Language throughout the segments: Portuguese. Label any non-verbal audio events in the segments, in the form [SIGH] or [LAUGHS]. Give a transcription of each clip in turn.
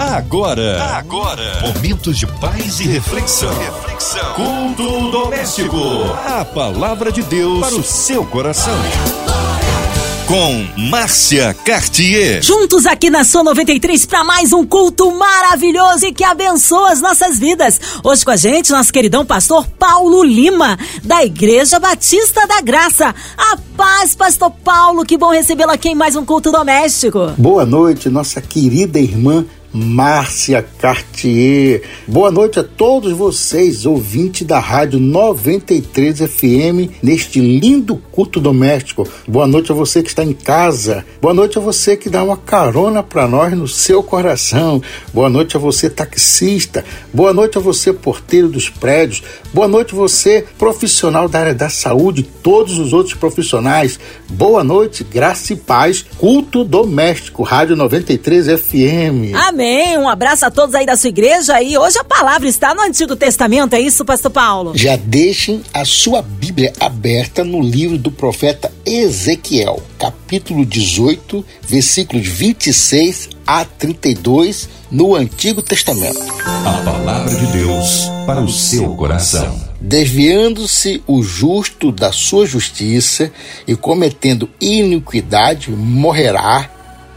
Agora, agora, momentos de paz e reflexão. reflexão. Culto doméstico. A palavra de Deus para o seu coração. Com Márcia Cartier. Juntos aqui na Sua 93 para mais um culto maravilhoso e que abençoa as nossas vidas. Hoje com a gente, nosso queridão pastor Paulo Lima, da Igreja Batista da Graça. A paz, pastor Paulo, que bom recebê-lo aqui em mais um culto doméstico. Boa noite, nossa querida irmã Márcia Cartier. Boa noite a todos vocês, ouvintes da Rádio 93 FM, neste lindo culto doméstico. Boa noite a você que está em casa. Boa noite a você que dá uma carona para nós no seu coração. Boa noite a você taxista. Boa noite a você porteiro dos prédios. Boa noite a você profissional da área da saúde, todos os outros profissionais. Boa noite, graça e paz. Culto doméstico, Rádio 93 FM. Amém. Amém. Um abraço a todos aí da sua igreja. E hoje a palavra está no Antigo Testamento, é isso, Pastor Paulo? Já deixem a sua Bíblia aberta no livro do profeta Ezequiel, capítulo 18, versículos 26 a 32, no Antigo Testamento. A palavra de Deus para o seu coração. Desviando-se o justo da sua justiça e cometendo iniquidade, morrerá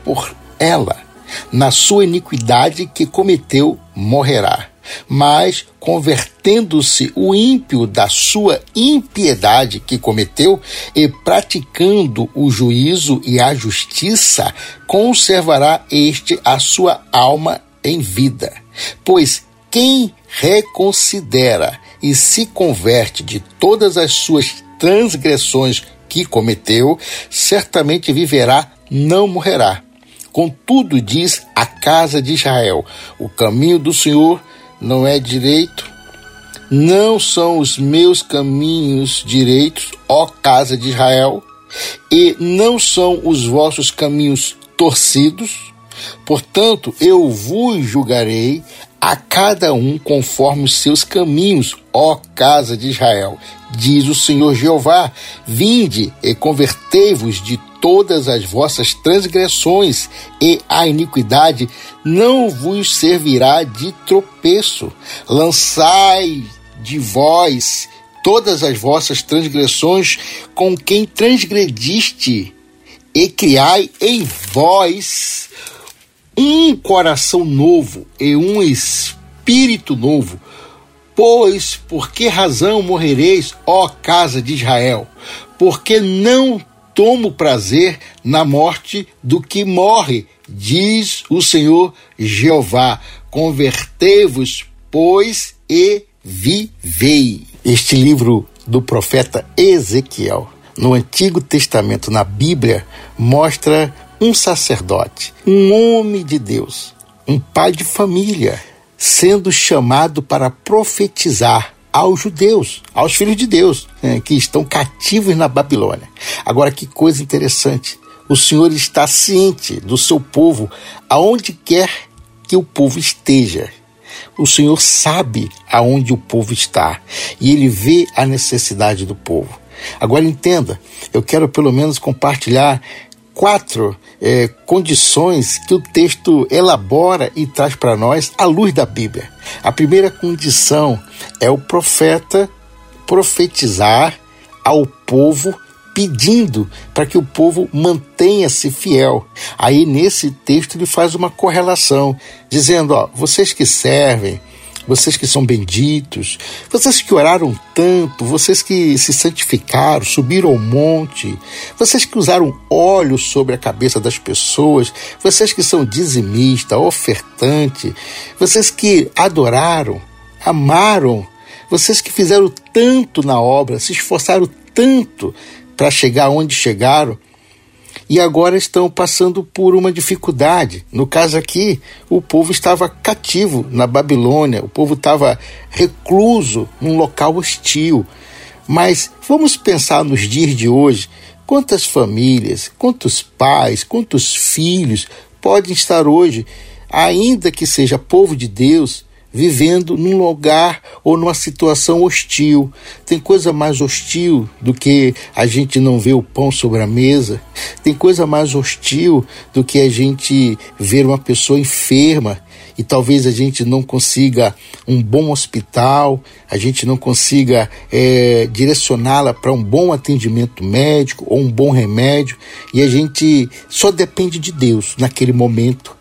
por ela na sua iniquidade que cometeu, morrerá. Mas, convertendo-se o ímpio da sua impiedade que cometeu e praticando o juízo e a justiça, conservará este a sua alma em vida. Pois quem reconsidera e se converte de todas as suas transgressões que cometeu, certamente viverá, não morrerá. Contudo, diz a casa de Israel: o caminho do Senhor não é direito, não são os meus caminhos direitos, ó casa de Israel, e não são os vossos caminhos torcidos. Portanto, eu vos julgarei a cada um conforme os seus caminhos, ó casa de Israel. Diz o Senhor Jeová: Vinde e convertei-vos de todas as vossas transgressões, e a iniquidade não vos servirá de tropeço. Lançai de vós todas as vossas transgressões com quem transgrediste, e criai em vós um coração novo e um espírito novo. Pois por que razão morrereis, ó casa de Israel? Porque não tomo prazer na morte do que morre, diz o Senhor Jeová. Convertei-vos, pois, e vivei. Este livro do profeta Ezequiel, no Antigo Testamento, na Bíblia, mostra um sacerdote, um homem de Deus, um pai de família, sendo chamado para profetizar aos judeus, aos filhos de Deus, né, que estão cativos na Babilônia. Agora, que coisa interessante. O Senhor está ciente do seu povo, aonde quer que o povo esteja. O Senhor sabe aonde o povo está e ele vê a necessidade do povo. Agora entenda, eu quero pelo menos compartilhar quatro é, condições que o texto elabora e traz para nós à luz da Bíblia. A primeira condição é o profeta profetizar ao povo pedindo para que o povo mantenha-se fiel. Aí nesse texto ele faz uma correlação, dizendo: ó, vocês que servem, vocês que são benditos, vocês que oraram tanto, vocês que se santificaram, subiram ao monte, vocês que usaram óleo sobre a cabeça das pessoas, vocês que são dizimista, ofertante, vocês que adoraram, amaram, vocês que fizeram tanto na obra, se esforçaram tanto para chegar onde chegaram, e agora estão passando por uma dificuldade. No caso aqui, o povo estava cativo na Babilônia, o povo estava recluso num local hostil. Mas vamos pensar nos dias de hoje: quantas famílias, quantos pais, quantos filhos podem estar hoje, ainda que seja povo de Deus, vivendo num lugar ou numa situação hostil. Tem coisa mais hostil do que a gente não ver o pão sobre a mesa. Tem coisa mais hostil do que a gente ver uma pessoa enferma e talvez a gente não consiga um bom hospital, a gente não consiga é, direcioná-la para um bom atendimento médico ou um bom remédio, e a gente só depende de Deus naquele momento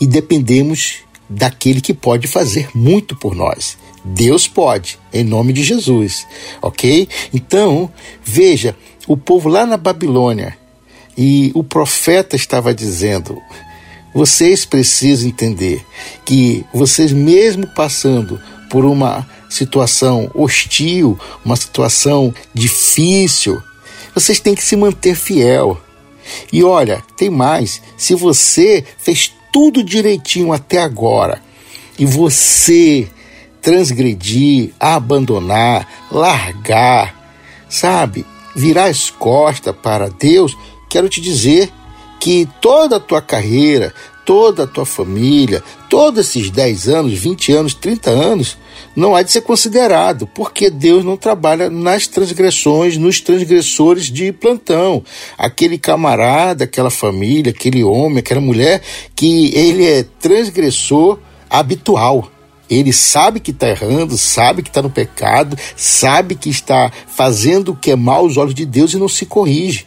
e dependemos daquele que pode fazer muito por nós. Deus pode, em nome de Jesus, ok? Então, veja, o povo lá na Babilônia, e o profeta estava dizendo: vocês precisam entender que vocês, mesmo passando por uma situação hostil, uma situação difícil, vocês têm que se manter fiel. E olha, tem mais: se você fez tudo direitinho até agora. E você transgredir, abandonar, largar, sabe, virar as costas para Deus, quero te dizer que toda a tua carreira, toda a tua família, todos esses 10 anos, 20 anos, 30 anos, não há de ser considerado, porque Deus não trabalha nas transgressões, nos transgressores de plantão. Aquele camarada, aquela família, aquele homem, aquela mulher, que ele é transgressor habitual. Ele sabe que está errando, sabe que está no pecado, sabe que está fazendo o que é mal aos olhos de Deus e não se corrige.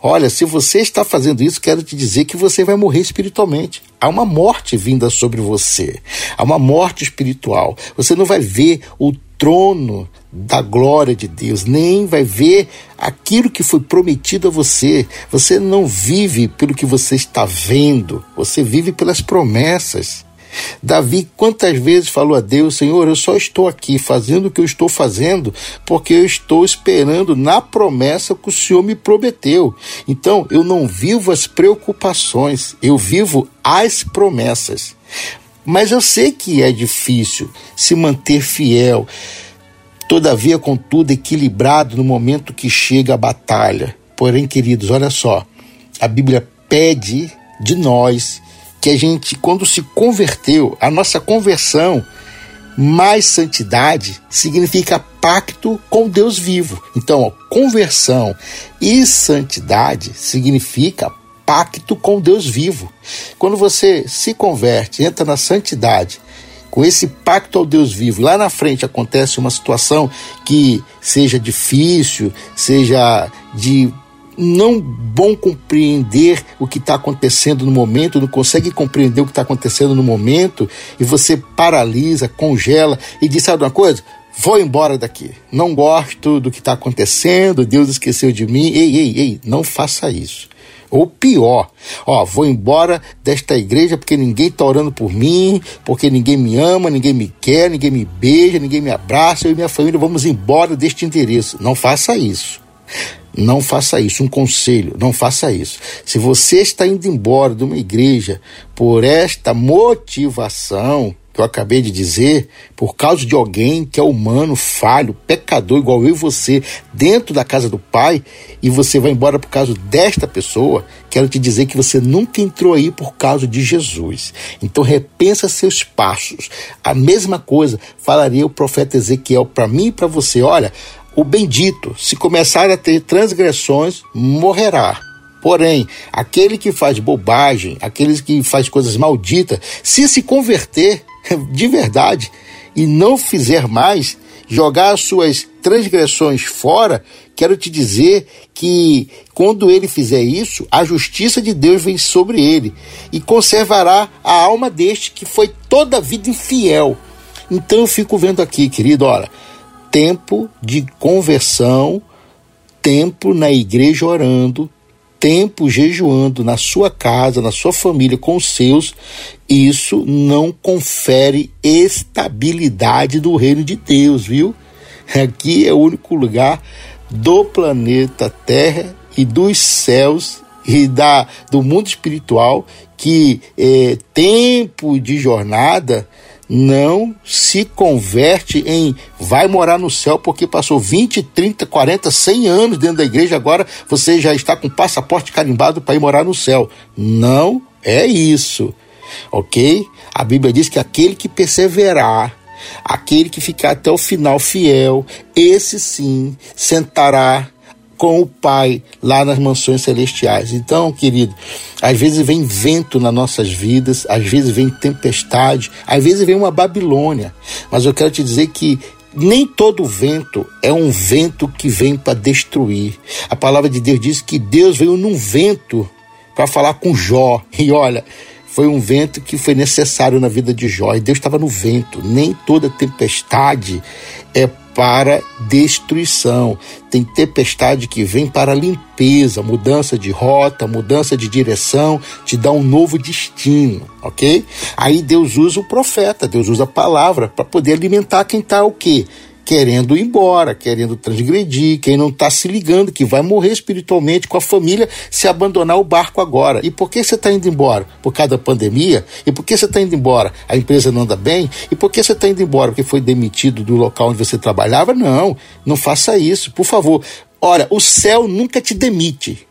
Olha, se você está fazendo isso, quero te dizer que você vai morrer espiritualmente. Há uma morte vinda sobre você. Há uma morte espiritual. Você não vai ver o trono da glória de Deus, nem vai ver aquilo que foi prometido a você. Você não vive pelo que você está vendo, você vive pelas promessas. Davi quantas vezes falou a Deus: Senhor, eu só estou aqui fazendo o que eu estou fazendo porque eu estou esperando na promessa que o Senhor me prometeu. Então eu não vivo as preocupações, eu vivo as promessas. Mas eu sei que é difícil se manter fiel, todavia, contudo, equilibrado no momento que chega a batalha. Porém, queridos, olha só, a Bíblia pede de nós que a gente, quando se converteu, a nossa conversão, mais santidade, significa pacto com Deus vivo. Então, ó, conversão e santidade significa pacto com Deus vivo. Quando você se converte, entra na santidade, com esse pacto ao Deus vivo, lá na frente acontece uma situação que seja difícil, seja de não bom compreender o que está acontecendo no momento, não consegue compreender o que está acontecendo no momento, e você paralisa, congela e diz: sabe uma coisa? Vou embora daqui. Não gosto do que está acontecendo, Deus esqueceu de mim. Ei, ei, ei, não faça isso. Ou pior, ó, vou embora desta igreja porque ninguém está orando por mim, porque ninguém me ama, ninguém me quer, ninguém me beija, ninguém me abraça, eu e minha família vamos embora deste endereço. Não faça isso. Não faça isso. Um conselho: não faça isso. Se você está indo embora de uma igreja por esta motivação que eu acabei de dizer, por causa de alguém que é humano, falho, pecador, igual eu e você, dentro da casa do Pai, e você vai embora por causa desta pessoa, quero te dizer que você nunca entrou aí por causa de Jesus. Então repensa seus passos. A mesma coisa falaria o profeta Ezequiel para mim e para você. Olha, o bendito, se começar a ter transgressões, morrerá. Porém, aquele que faz bobagem, aquele que faz coisas malditas, se se converter [LAUGHS] de verdade e não fizer mais, jogar as suas transgressões fora, quero te dizer que quando ele fizer isso, a justiça de Deus vem sobre ele e conservará a alma deste que foi toda a vida infiel. Então eu fico vendo aqui, querido, olha, tempo de conversão, tempo na igreja orando, tempo jejuando na sua casa, na sua família, com os seus, isso não confere estabilidade do reino de Deus, viu? Aqui é o único lugar do planeta Terra e dos céus e da, do mundo espiritual que é, tempo de jornada não se converte em vai morar no céu porque passou 20, 30, 40, 100 anos dentro da igreja, agora você já está com passaporte carimbado para ir morar no céu. Não é isso. Ok? A Bíblia diz que aquele que perseverar Aquele que ficar até o final fiel, esse sim sentará com o Pai lá nas mansões celestiais. Então, querido, às vezes vem vento nas nossas vidas, às vezes vem tempestade, às vezes vem uma Babilônia. Mas eu quero te dizer que nem todo vento é um vento que vem para destruir. A palavra de Deus diz que Deus veio num vento para falar com Jó. E olha, foi um vento que foi necessário na vida de Jó. E Deus estava no vento. Nem toda tempestade é para destruição. Tem tempestade que vem para limpeza, mudança de rota, mudança de direção, te dá um novo destino, ok? Aí Deus usa o profeta, Deus usa a palavra para poder alimentar quem está o quê? Querendo ir embora, querendo transgredir, quem não está se ligando que vai morrer espiritualmente com a família se abandonar o barco agora. E por que você está indo embora? Por causa da pandemia? E por que você está indo embora? A empresa não anda bem? E por que você está indo embora? Porque foi demitido do local onde você trabalhava? Não, não faça isso, por favor. Ora, o céu nunca te demite.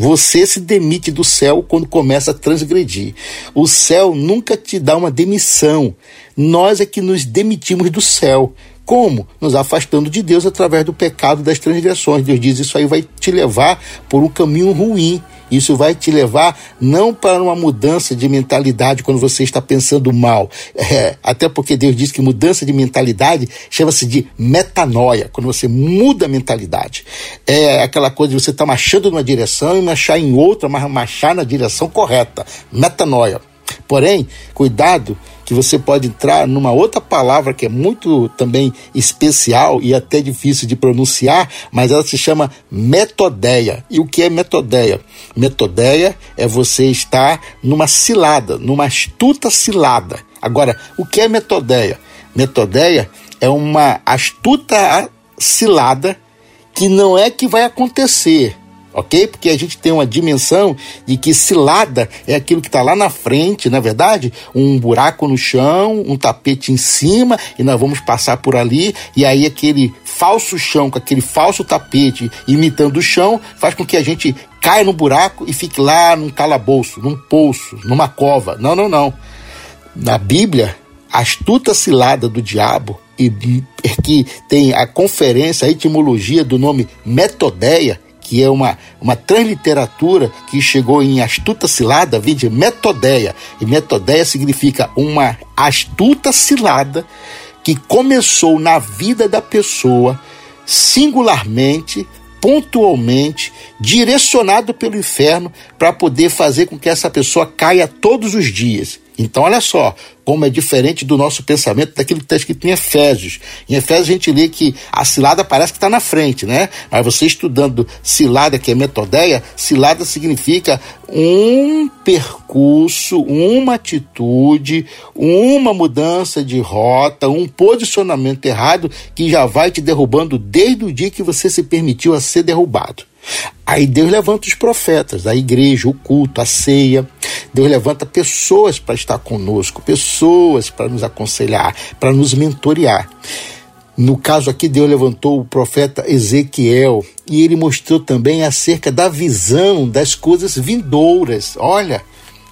Você se demite do céu quando começa a transgredir. O céu nunca te dá uma demissão. Nós é que nos demitimos do céu. Como? Nos afastando de Deus através do pecado das transgressões. Deus diz: Isso aí vai te levar por um caminho ruim. Isso vai te levar não para uma mudança de mentalidade quando você está pensando mal. É, até porque Deus diz que mudança de mentalidade chama-se de metanoia, quando você muda a mentalidade. É aquela coisa de você estar tá marchando numa direção e marchar em outra, mas marchar na direção correta. Metanoia. Porém, cuidado que você pode entrar numa outra palavra que é muito também especial e até difícil de pronunciar, mas ela se chama metodeia. E o que é metodeia? Metodeia é você estar numa cilada, numa astuta cilada. Agora, o que é metodeia? Metodeia é uma astuta cilada que não é que vai acontecer, ok? Porque a gente tem uma dimensão de que cilada é aquilo que está lá na frente, na é verdade, um buraco no chão, um tapete em cima e nós vamos passar por ali e aí aquele falso chão com aquele falso tapete imitando o chão faz com que a gente caia no buraco e fique lá num calabouço, num poço, numa cova. Não, não, não. Na Bíblia, a astuta cilada do diabo e que tem a conferência, a etimologia do nome metodeia, que é uma, uma transliteratura que chegou em astuta cilada, vem de metodeia. E metodeia significa uma astuta cilada que começou na vida da pessoa singularmente, pontualmente, direcionado pelo inferno para poder fazer com que essa pessoa caia todos os dias. Então, olha só como é diferente do nosso pensamento daquilo que está escrito em Efésios. Em Efésios a gente lê que a cilada parece que está na frente, né? Mas você estudando cilada, que é metodeia, cilada significa um percurso, uma atitude, uma mudança de rota, um posicionamento errado que já vai te derrubando desde o dia que você se permitiu a ser derrubado. Aí Deus levanta os profetas, a igreja, o culto, a ceia. Deus levanta pessoas para estar conosco, pessoas para nos aconselhar, para nos mentorear. No caso aqui, Deus levantou o profeta Ezequiel e ele mostrou também acerca da visão das coisas vindouras. Olha,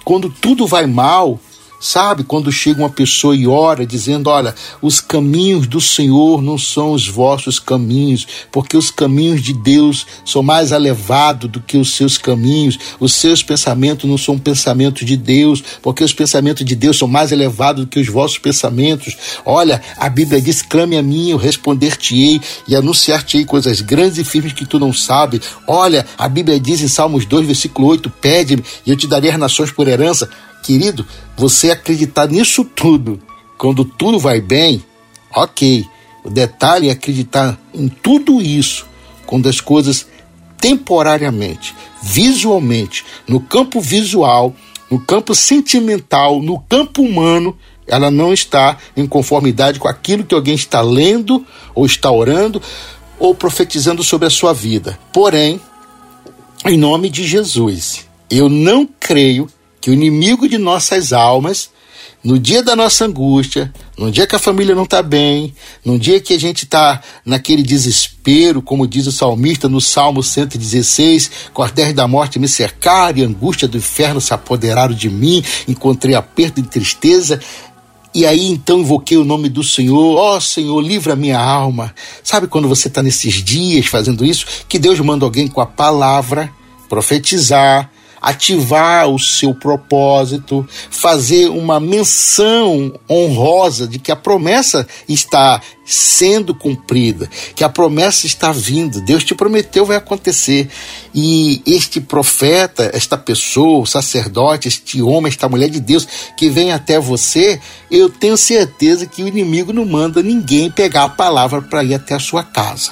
quando tudo vai mal, Sabe, quando chega uma pessoa e ora, dizendo: Olha, os caminhos do Senhor não são os vossos caminhos, porque os caminhos de Deus são mais elevados do que os seus caminhos, os seus pensamentos não são pensamentos de Deus, porque os pensamentos de Deus são mais elevados do que os vossos pensamentos. Olha, a Bíblia diz: Clame a mim, eu responder-te-ei e anunciar-te-ei coisas grandes e firmes que tu não sabes. Olha, a Bíblia diz em Salmos 2, versículo 8: Pede-me e eu te darei as nações por herança. Querido, você acreditar nisso tudo, quando tudo vai bem, ok. O detalhe é acreditar em tudo isso, quando as coisas temporariamente, visualmente, no campo visual, no campo sentimental, no campo humano, ela não está em conformidade com aquilo que alguém está lendo, ou está orando, ou profetizando sobre a sua vida. Porém, em nome de Jesus, eu não creio que o inimigo de nossas almas, no dia da nossa angústia, no dia que a família não está bem, no dia que a gente está naquele desespero, como diz o salmista no Salmo 116, cordéis da morte me cercaram e a angústia do inferno se apoderaram de mim, encontrei aperto e tristeza. E aí então invoquei o nome do Senhor, ó oh, Senhor, livra minha alma. Sabe quando você está nesses dias fazendo isso? Que Deus manda alguém com a palavra profetizar, ativar o seu propósito, fazer uma menção honrosa de que a promessa está sendo cumprida, que a promessa está vindo, Deus te prometeu vai acontecer. E este profeta, esta pessoa, o sacerdote, este homem, esta mulher de Deus que vem até você, eu tenho certeza que o inimigo não manda ninguém pegar a palavra para ir até a sua casa.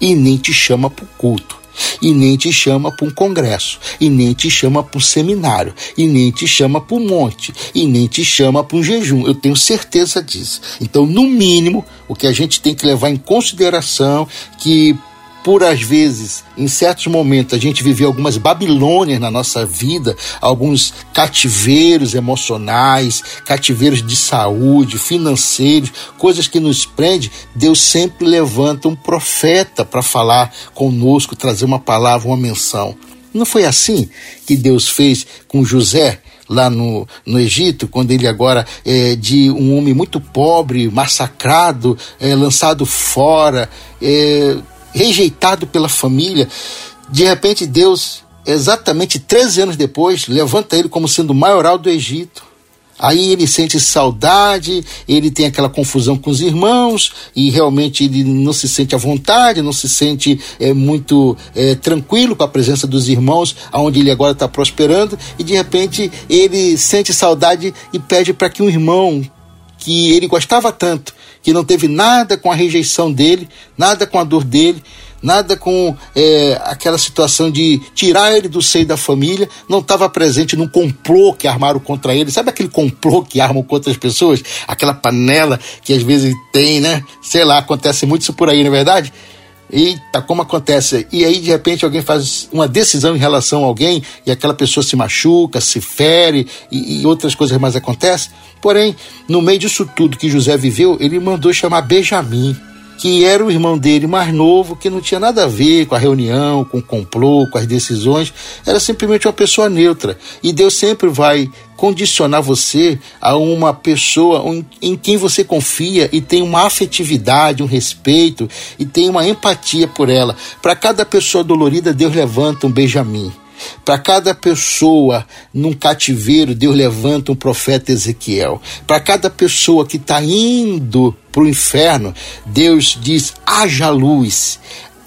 E nem te chama para o culto e nem te chama para um congresso, e nem te chama para um seminário, e nem te chama para um monte, e nem te chama para um jejum. Eu tenho certeza disso. Então, no mínimo, o que a gente tem que levar em consideração que por às vezes, em certos momentos, a gente viveu algumas Babilônias na nossa vida, alguns cativeiros emocionais, cativeiros de saúde, financeiros, coisas que nos prendem, Deus sempre levanta um profeta para falar conosco, trazer uma palavra, uma menção. Não foi assim que Deus fez com José? lá no, no Egito, quando ele agora é de um homem muito pobre, massacrado, é, lançado fora, é, rejeitado pela família. De repente, Deus, exatamente 13 anos depois, levanta ele como sendo o maioral do Egito. Aí ele sente saudade, ele tem aquela confusão com os irmãos e realmente ele não se sente à vontade, não se sente é, muito é, tranquilo com a presença dos irmãos, aonde ele agora está prosperando e de repente ele sente saudade e pede para que um irmão que ele gostava tanto que não teve nada com a rejeição dele, nada com a dor dele, nada com é, aquela situação de tirar ele do seio da família, não estava presente num complô que armaram contra ele. Sabe aquele complô que armam contra as pessoas? Aquela panela que às vezes tem, né? Sei lá, acontece muito isso por aí, não é verdade? Eita, como acontece? E aí, de repente, alguém faz uma decisão em relação a alguém e aquela pessoa se machuca, se fere e, e outras coisas mais acontecem. Porém, no meio disso tudo que José viveu, ele mandou chamar Benjamim que era o irmão dele mais novo, que não tinha nada a ver com a reunião, com o complô, com as decisões, era simplesmente uma pessoa neutra. E Deus sempre vai condicionar você a uma pessoa em quem você confia e tem uma afetividade, um respeito e tem uma empatia por ela. Para cada pessoa dolorida, Deus levanta um Benjamim. Para cada pessoa num cativeiro, Deus levanta um profeta Ezequiel. Para cada pessoa que está indo para o inferno, Deus diz: haja luz,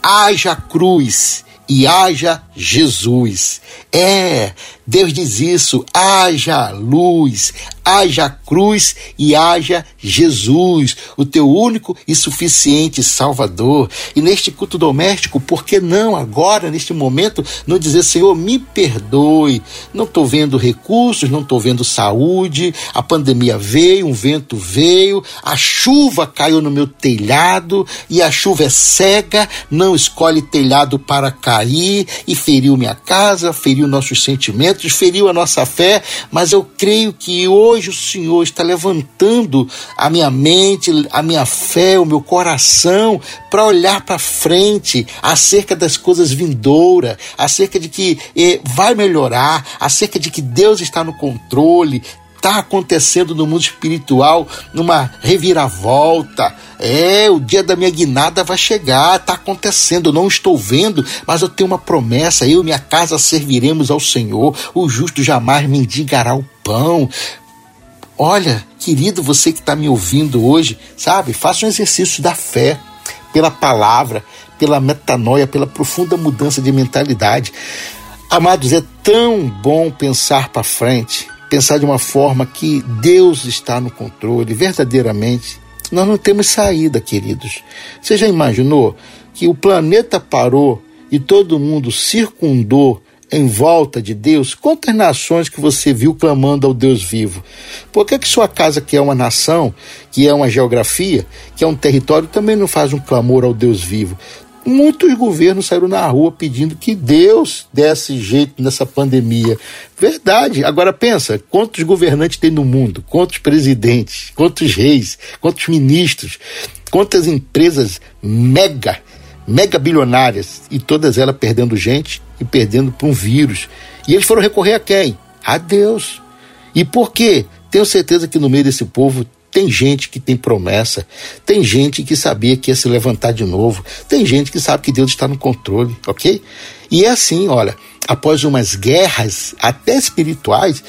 haja cruz e haja Jesus. É, Deus diz isso: haja luz, haja cruz e haja Jesus, o teu único e suficiente Salvador. E neste culto doméstico, por que não agora, neste momento, não dizer, Senhor, me perdoe, não estou vendo recursos, não estou vendo saúde, a pandemia veio, um vento veio, a chuva caiu no meu telhado e a chuva é cega, não escolhe telhado para cair e feriu minha casa, feriu nossos sentimentos, feriu a nossa fé, mas eu creio que hoje hoje o Senhor está levantando a minha mente, a minha fé, o meu coração para olhar para frente acerca das coisas vindouras, acerca de que eh, vai melhorar, acerca de que Deus está no controle, está acontecendo no mundo espiritual numa reviravolta. É, o dia da minha guinada vai chegar, está acontecendo, eu não estou vendo, mas eu tenho uma promessa, eu e minha casa serviremos ao Senhor, o justo jamais mendigará o pão. Olha, querido, você que está me ouvindo hoje, sabe? Faça um exercício da fé, pela palavra, pela metanoia, pela profunda mudança de mentalidade. Amados, é tão bom pensar para frente, pensar de uma forma que Deus está no controle, verdadeiramente. Nós não temos saída, queridos. Você já imaginou que o planeta parou e todo mundo circundou em volta de Deus, quantas nações que você viu clamando ao Deus vivo? Por que, que sua casa, que é uma nação, que é uma geografia, que é um território, também não faz um clamor ao Deus vivo? Muitos governos saíram na rua pedindo que Deus desse jeito nessa pandemia. Verdade. Agora pensa, quantos governantes tem no mundo? Quantos presidentes? Quantos reis? Quantos ministros? Quantas empresas mega mega bilionárias e todas elas perdendo gente e perdendo para um vírus. E eles foram recorrer a quem? A Deus. E por quê? Tenho certeza que no meio desse povo Tem gente que tem promessa, tem gente que sabia que ia se levantar de novo, tem gente que sabe que Deus está no controle, ok? E é assim, olha, após umas guerras, até espirituais,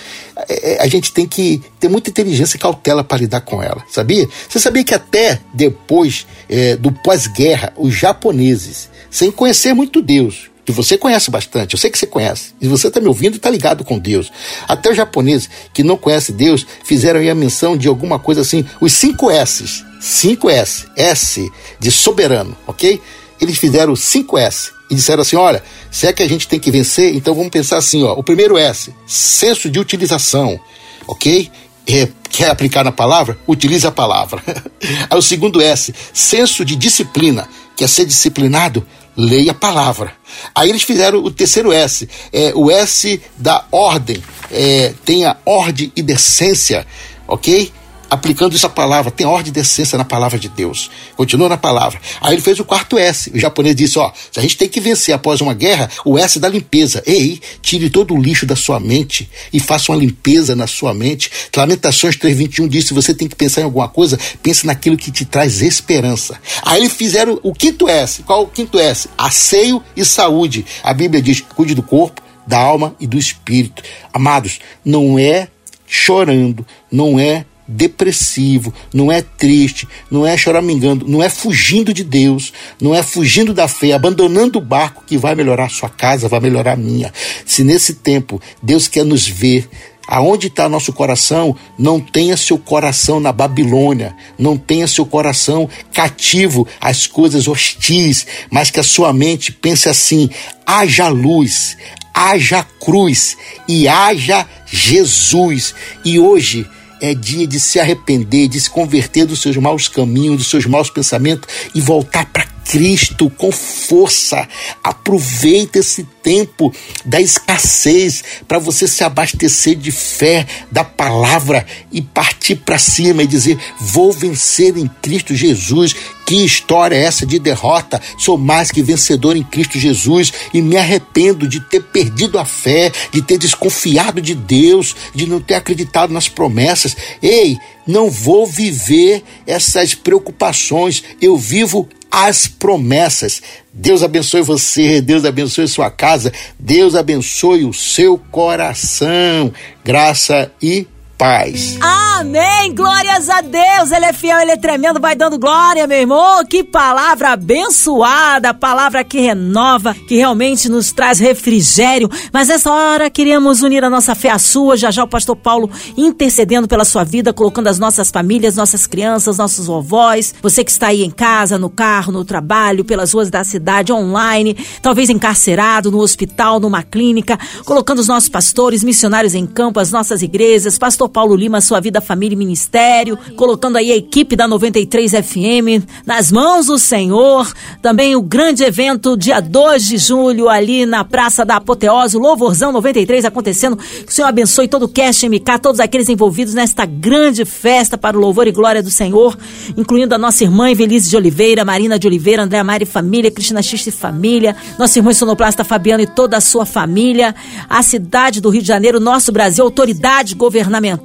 é, é, a gente tem que ter muita inteligência e cautela para lidar com ela, sabia? Você sabia que até depois é, do pós-guerra, os japoneses, sem conhecer muito Deus, que você conhece bastante, eu sei que você conhece, e você está me ouvindo e está ligado com Deus. Até os japoneses que não conhecem Deus fizeram aí a menção de alguma coisa assim, os cinco S's, cinco S, S de soberano, ok? Eles fizeram cinco S e disseram assim: olha, se é que a gente tem que vencer, então vamos pensar assim: ó, o primeiro S, senso de utilização, ok? É, quer aplicar na palavra? Utilize a palavra. [LAUGHS] Aí o segundo S, senso de disciplina. Quer ser disciplinado? Leia a palavra. Aí eles fizeram o terceiro S, é, o S da ordem. É, tenha ordem e decência, ok? Aplicando essa palavra, tem ordem de essência na palavra de Deus. Continua na palavra. Aí ele fez o quarto S. O japonês disse: Ó, se a gente tem que vencer após uma guerra, o S da limpeza. Ei, tire todo o lixo da sua mente e faça uma limpeza na sua mente. Lamentações 3,21 diz: se você tem que pensar em alguma coisa, pense naquilo que te traz esperança. Aí eles fizeram o quinto S. Qual o quinto S? Asseio e saúde. A Bíblia diz: cuide do corpo, da alma e do espírito. Amados, não é chorando, não é depressivo, não é triste, não é choramingando, não é fugindo de Deus, não é fugindo da fé, abandonando o barco que vai melhorar sua casa, vai melhorar a minha. Se nesse tempo Deus quer nos ver Aonde está nosso coração? Não tenha seu coração na Babilônia, não tenha seu coração cativo às coisas hostis, mas que a sua mente pense assim: haja luz, haja cruz e haja Jesus. E hoje é dia de se arrepender, de se converter dos seus maus caminhos, dos seus maus pensamentos e voltar para Cristo com força. Aproveita esse tempo da escassez para você se abastecer de fé, da palavra e partir para cima e dizer: Vou vencer em Cristo Jesus. Que história é essa de derrota? Sou mais que vencedor em Cristo Jesus e me arrependo de ter perdido a fé, de ter desconfiado de Deus, de não ter acreditado nas promessas. Ei, não vou viver essas preocupações. Eu vivo as promessas. Deus abençoe você, Deus abençoe sua casa, Deus abençoe o seu coração. Graça e paz. Amém! Glórias a Deus! Ele é fiel, ele é tremendo, vai dando glória, meu irmão. Que palavra abençoada, palavra que renova, que realmente nos traz refrigério. Mas nessa hora queremos unir a nossa fé à sua. Já já o pastor Paulo intercedendo pela sua vida, colocando as nossas famílias, nossas crianças, nossos vovós. Você que está aí em casa, no carro, no trabalho, pelas ruas da cidade, online, talvez encarcerado, no hospital, numa clínica, colocando os nossos pastores, missionários em campo, as nossas igrejas, pastor pastor Paulo Lima, sua vida, família e ministério, colocando aí a equipe da 93 FM nas mãos do Senhor. Também o grande evento, dia 2 de julho, ali na Praça da Apoteose, o Louvorzão 93 acontecendo. Que o Senhor abençoe todo o Cast MK, todos aqueles envolvidos nesta grande festa para o louvor e glória do Senhor, incluindo a nossa irmã Evelise de Oliveira, Marina de Oliveira, André Mari Família, Cristina Xiste Família, nossa irmã Sonoplasta Fabiano e toda a sua família, a cidade do Rio de Janeiro, nosso Brasil, autoridade governamental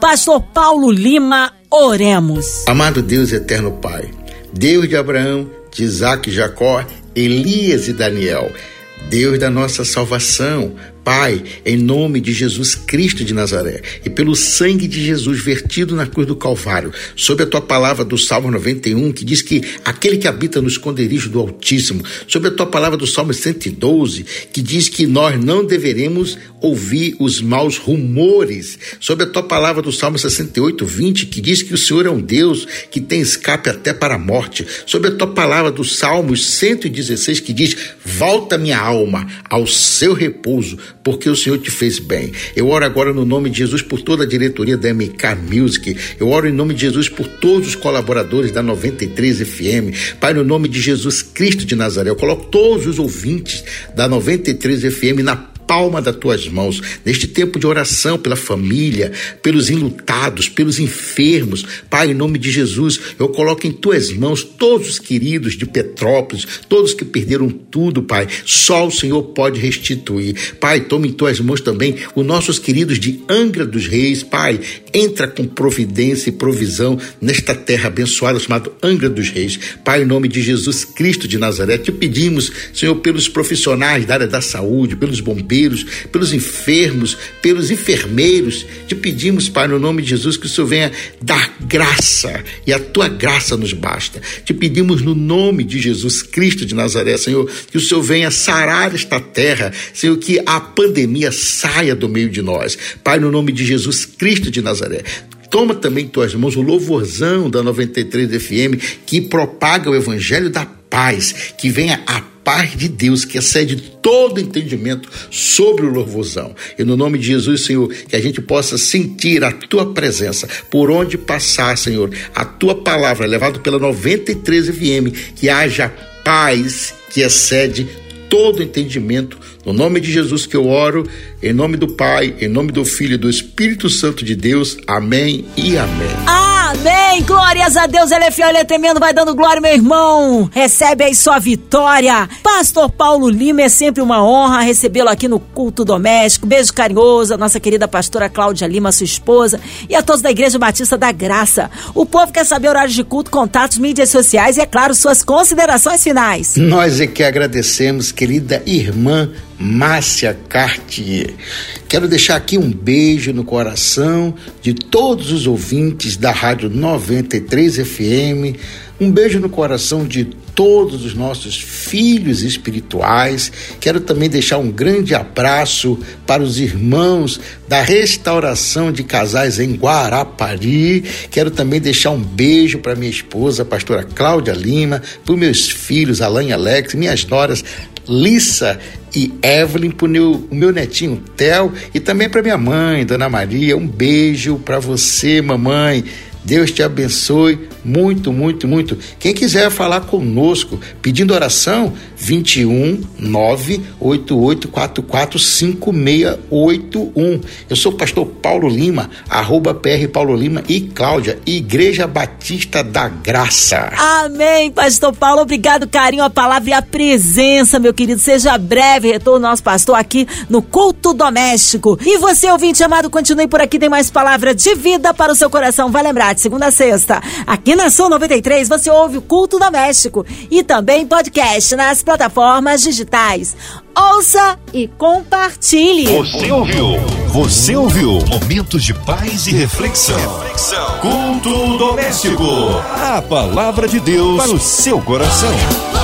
Pastor Paulo Lima, oremos. Amado Deus eterno Pai, Deus de Abraão, de Isaac e Jacó, Elias e Daniel, Deus da nossa salvação, Pai, em nome de Jesus Cristo de Nazaré e pelo sangue de Jesus vertido na cruz do Calvário, sob a tua palavra do Salmo 91, que diz que aquele que habita no esconderijo do Altíssimo, sob a tua palavra do Salmo 112, que diz que nós não deveremos ouvir os maus rumores, sob a tua palavra do Salmo 68, 20, que diz que o Senhor é um Deus que tem escape até para a morte, sob a tua palavra do Salmo 116, que diz: Volta minha alma ao seu repouso porque o Senhor te fez bem. Eu oro agora no nome de Jesus por toda a diretoria da MK Music. Eu oro em nome de Jesus por todos os colaboradores da 93 FM. Pai, no nome de Jesus Cristo de Nazaré, eu coloco todos os ouvintes da 93 FM na palma das tuas mãos, neste tempo de oração pela família, pelos enlutados, pelos enfermos. Pai, em nome de Jesus, eu coloco em tuas mãos todos os queridos de Petrópolis, todos que perderam tudo, Pai. Só o Senhor pode restituir. Pai, tome em tuas mãos também os nossos queridos de Angra dos Reis. Pai, entra com providência e provisão nesta terra abençoada chamada Angra dos Reis. Pai, em nome de Jesus Cristo de Nazaré, te pedimos, Senhor, pelos profissionais da área da saúde, pelos bombeiros, pelos enfermos, pelos enfermeiros, te pedimos, Pai, no nome de Jesus, que o Senhor venha dar graça e a tua graça nos basta. Te pedimos no nome de Jesus Cristo de Nazaré, Senhor, que o Senhor venha sarar esta terra, Senhor, que a pandemia saia do meio de nós. Pai, no nome de Jesus Cristo de Nazaré, Toma também em tuas mãos o louvorzão da 93 FM que propaga o evangelho da paz, que venha a paz de Deus que excede todo entendimento sobre o louvorzão. E no nome de Jesus, Senhor, que a gente possa sentir a tua presença por onde passar, Senhor, a tua palavra levada pela 93 FM, que haja paz que excede todo entendimento. No nome de Jesus que eu oro, em nome do Pai, em nome do Filho e do Espírito Santo de Deus. Amém e amém. Amém! Glórias a Deus, ele é fiel, ele é tremendo, vai dando glória, meu irmão. Recebe aí sua vitória. Pastor Paulo Lima, é sempre uma honra recebê-lo aqui no culto doméstico. Beijo carinhoso a nossa querida pastora Cláudia Lima, sua esposa, e a todos da Igreja Batista da Graça. O povo quer saber horários de culto, contatos, mídias sociais e, é claro, suas considerações finais. Nós é que agradecemos, querida irmã Márcia Cartier. Quero deixar aqui um beijo no coração de todos os ouvintes da Rádio 93 FM, um beijo no coração de todos os nossos filhos espirituais. Quero também deixar um grande abraço para os irmãos da restauração de casais em Guarapari. Quero também deixar um beijo para minha esposa, a pastora Cláudia Lima, para meus filhos, Alain e Alex, minhas noras, Lissa e Evelyn, para o meu, netinho Theo e também para minha mãe, Dona Maria. Um beijo para você, mamãe. Deus te abençoe muito, muito, muito. Quem quiser falar conosco pedindo oração, 21 988445681. Eu sou o pastor Paulo Lima, arroba PR Paulo Lima e Cláudia, Igreja Batista da Graça. Amém, pastor Paulo. Obrigado, carinho, a palavra e a presença, meu querido. Seja breve retorno nosso pastor aqui no culto doméstico. E você, ouvinte amado, continue por aqui, tem mais palavra de vida para o seu coração. Vai lembrar, de segunda a sexta, aqui na Sul 93, você ouve o culto doméstico e também podcast nas plataformas digitais. Ouça e compartilhe. Você ouviu? Você ouviu? Momentos de paz e reflexão. reflexão. Culto doméstico. A palavra de Deus para o seu coração.